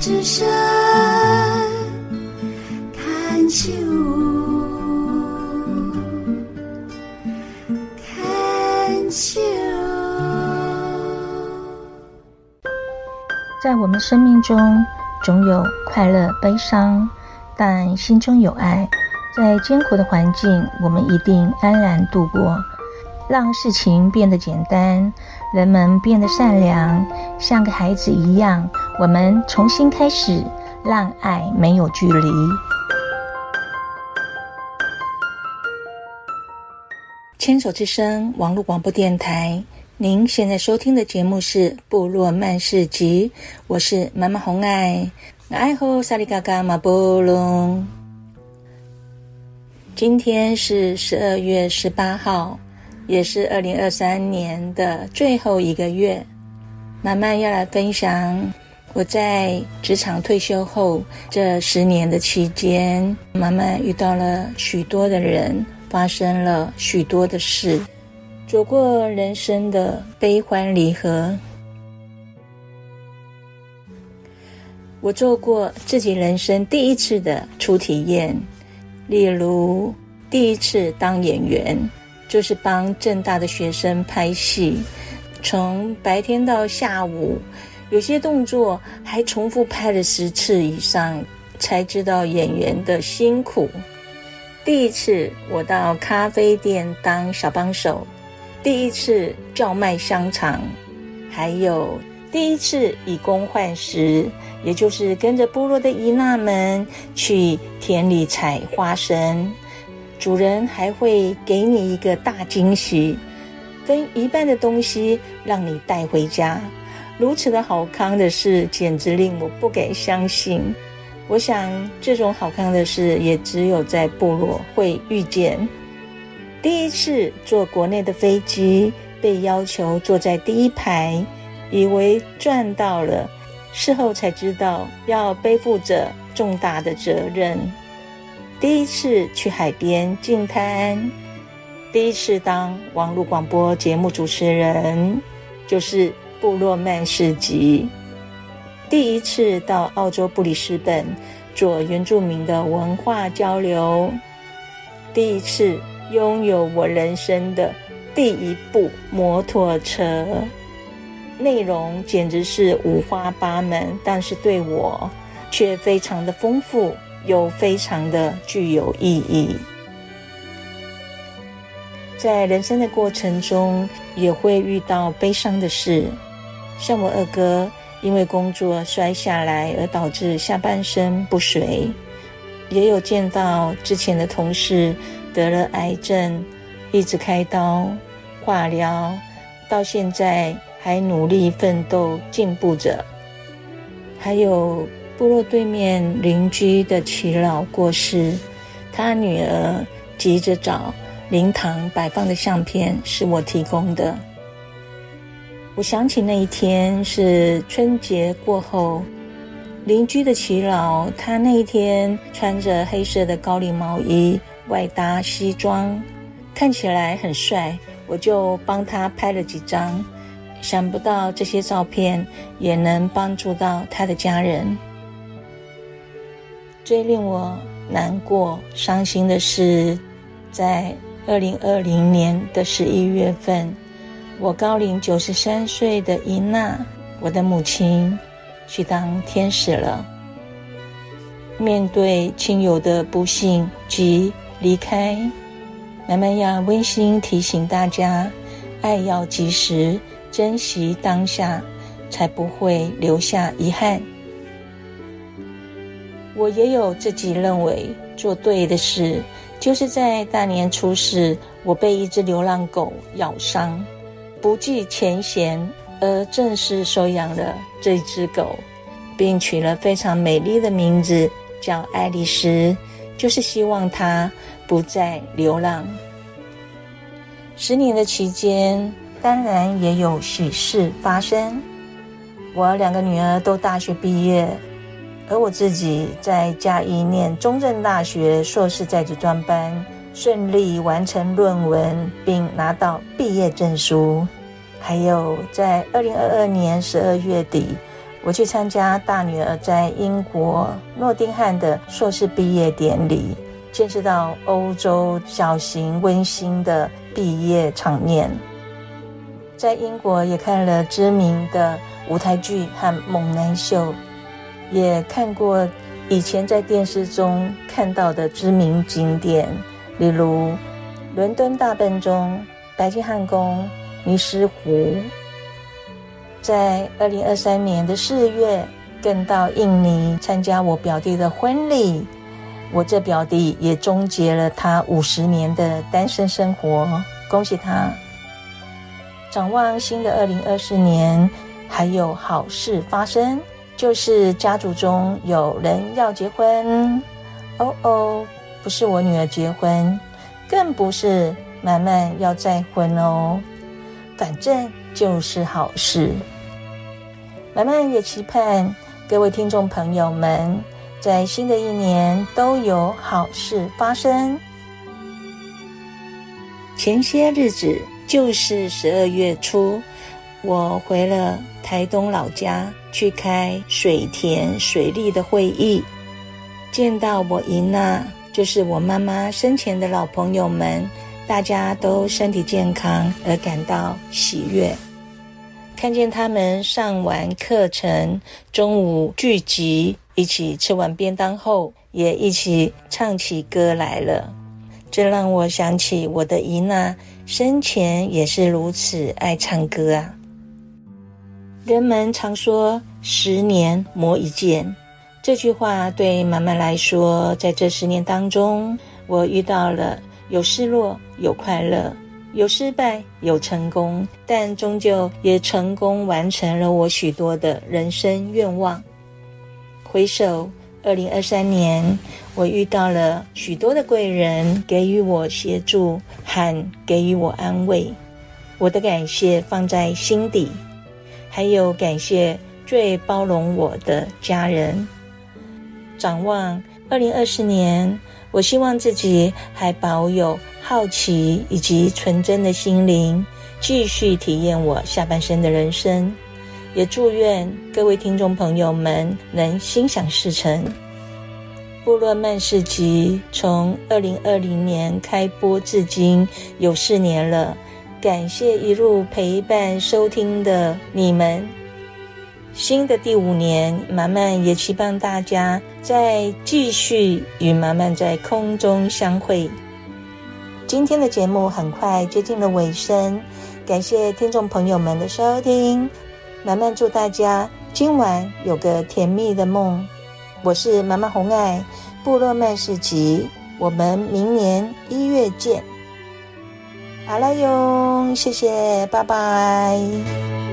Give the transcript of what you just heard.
之声看秋，看秋。在我们生命中，总有快乐、悲伤，但心中有爱。在艰苦的环境，我们一定安然度过。让事情变得简单，人们变得善良，像个孩子一样。我们重新开始，让爱没有距离。牵手之声网络广播电台，您现在收听的节目是《部落漫市集》，我是妈妈红爱，爱吼萨里嘎嘎马波隆。今天是十二月十八号。也是二零二三年的最后一个月，慢慢要来分享我在职场退休后这十年的期间，慢慢遇到了许多的人，发生了许多的事，走过人生的悲欢离合。我做过自己人生第一次的初体验，例如第一次当演员。就是帮正大的学生拍戏，从白天到下午，有些动作还重复拍了十次以上，才知道演员的辛苦。第一次我到咖啡店当小帮手，第一次叫卖香肠，还有第一次以工换食，也就是跟着部落的姨妈们去田里采花生。主人还会给你一个大惊喜，分一半的东西让你带回家。如此的好康的事，简直令我不敢相信。我想，这种好康的事也只有在部落会遇见。第一次坐国内的飞机，被要求坐在第一排，以为赚到了，事后才知道要背负着重大的责任。第一次去海边净滩，第一次当网络广播节目主持人，就是部落曼市集。第一次到澳洲布里斯本做原住民的文化交流，第一次拥有我人生的第一部摩托车。内容简直是五花八门，但是对我却非常的丰富。又非常的具有意义，在人生的过程中也会遇到悲伤的事，像我二哥因为工作摔下来而导致下半身不遂，也有见到之前的同事得了癌症，一直开刀、化疗，到现在还努力奋斗进步着，还有。部落对面邻居的耆老过世，他女儿急着找灵堂摆放的相片，是我提供的。我想起那一天是春节过后，邻居的耆老，他那一天穿着黑色的高领毛衣，外搭西装，看起来很帅，我就帮他拍了几张。想不到这些照片也能帮助到他的家人。最令我难过、伤心的是，在二零二零年的十一月份，我高龄九十三岁的伊娜，我的母亲，去当天使了。面对亲友的不幸及离开，妈妈要温馨提醒大家：爱要及时，珍惜当下，才不会留下遗憾。我也有自己认为做对的事，就是在大年初四，我被一只流浪狗咬伤，不计前嫌而正式收养了这只狗，并取了非常美丽的名字，叫爱丽丝，就是希望它不再流浪。十年的期间，当然也有喜事发生，我两个女儿都大学毕业。而我自己在嘉义念中正大学硕士在职专班，顺利完成论文并拿到毕业证书。还有在二零二二年十二月底，我去参加大女儿在英国诺丁汉的硕士毕业典礼，见识到欧洲小型温馨的毕业场面。在英国也看了知名的舞台剧和猛男秀，也看过以前在电视中看到的知名景点，例如伦敦大笨钟、白金汉宫、尼斯湖。在二零二三年的四月，更到印尼参加我表弟的婚礼。我这表弟也终结了他五十年的单身生活，恭喜他！展望新的二零二四年，还有好事发生，就是家族中有人要结婚。哦哦，不是我女儿结婚，更不是满满要再婚哦，反正就是好事。满满也期盼各位听众朋友们，在新的一年都有好事发生。前些日子，就是十二月初，我回了台东老家，去开水田水利的会议，见到我姨娜，就是我妈妈生前的老朋友们，大家都身体健康，而感到喜悦。看见他们上完课程，中午聚集，一起吃完便当后，也一起唱起歌来了。这让我想起我的姨娜生前也是如此爱唱歌啊。人们常说“十年磨一剑”，这句话对妈妈来说，在这十年当中，我遇到了有失落，有快乐。有失败，有成功，但终究也成功完成了我许多的人生愿望。回首二零二三年，我遇到了许多的贵人，给予我协助和给予我安慰。我的感谢放在心底，还有感谢最包容我的家人。展望二零二四年，我希望自己还保有。好奇以及纯真的心灵，继续体验我下半生的人生。也祝愿各位听众朋友们能心想事成。部落曼市集从二零二零年开播至今有四年了，感谢一路陪伴收听的你们。新的第五年，满满也期望大家再继续与满满在空中相会。今天的节目很快接近了尾声，感谢听众朋友们的收听。满满祝大家今晚有个甜蜜的梦。我是满满红爱，部落曼市集，我们明年一月见。好了哟，谢谢，拜拜。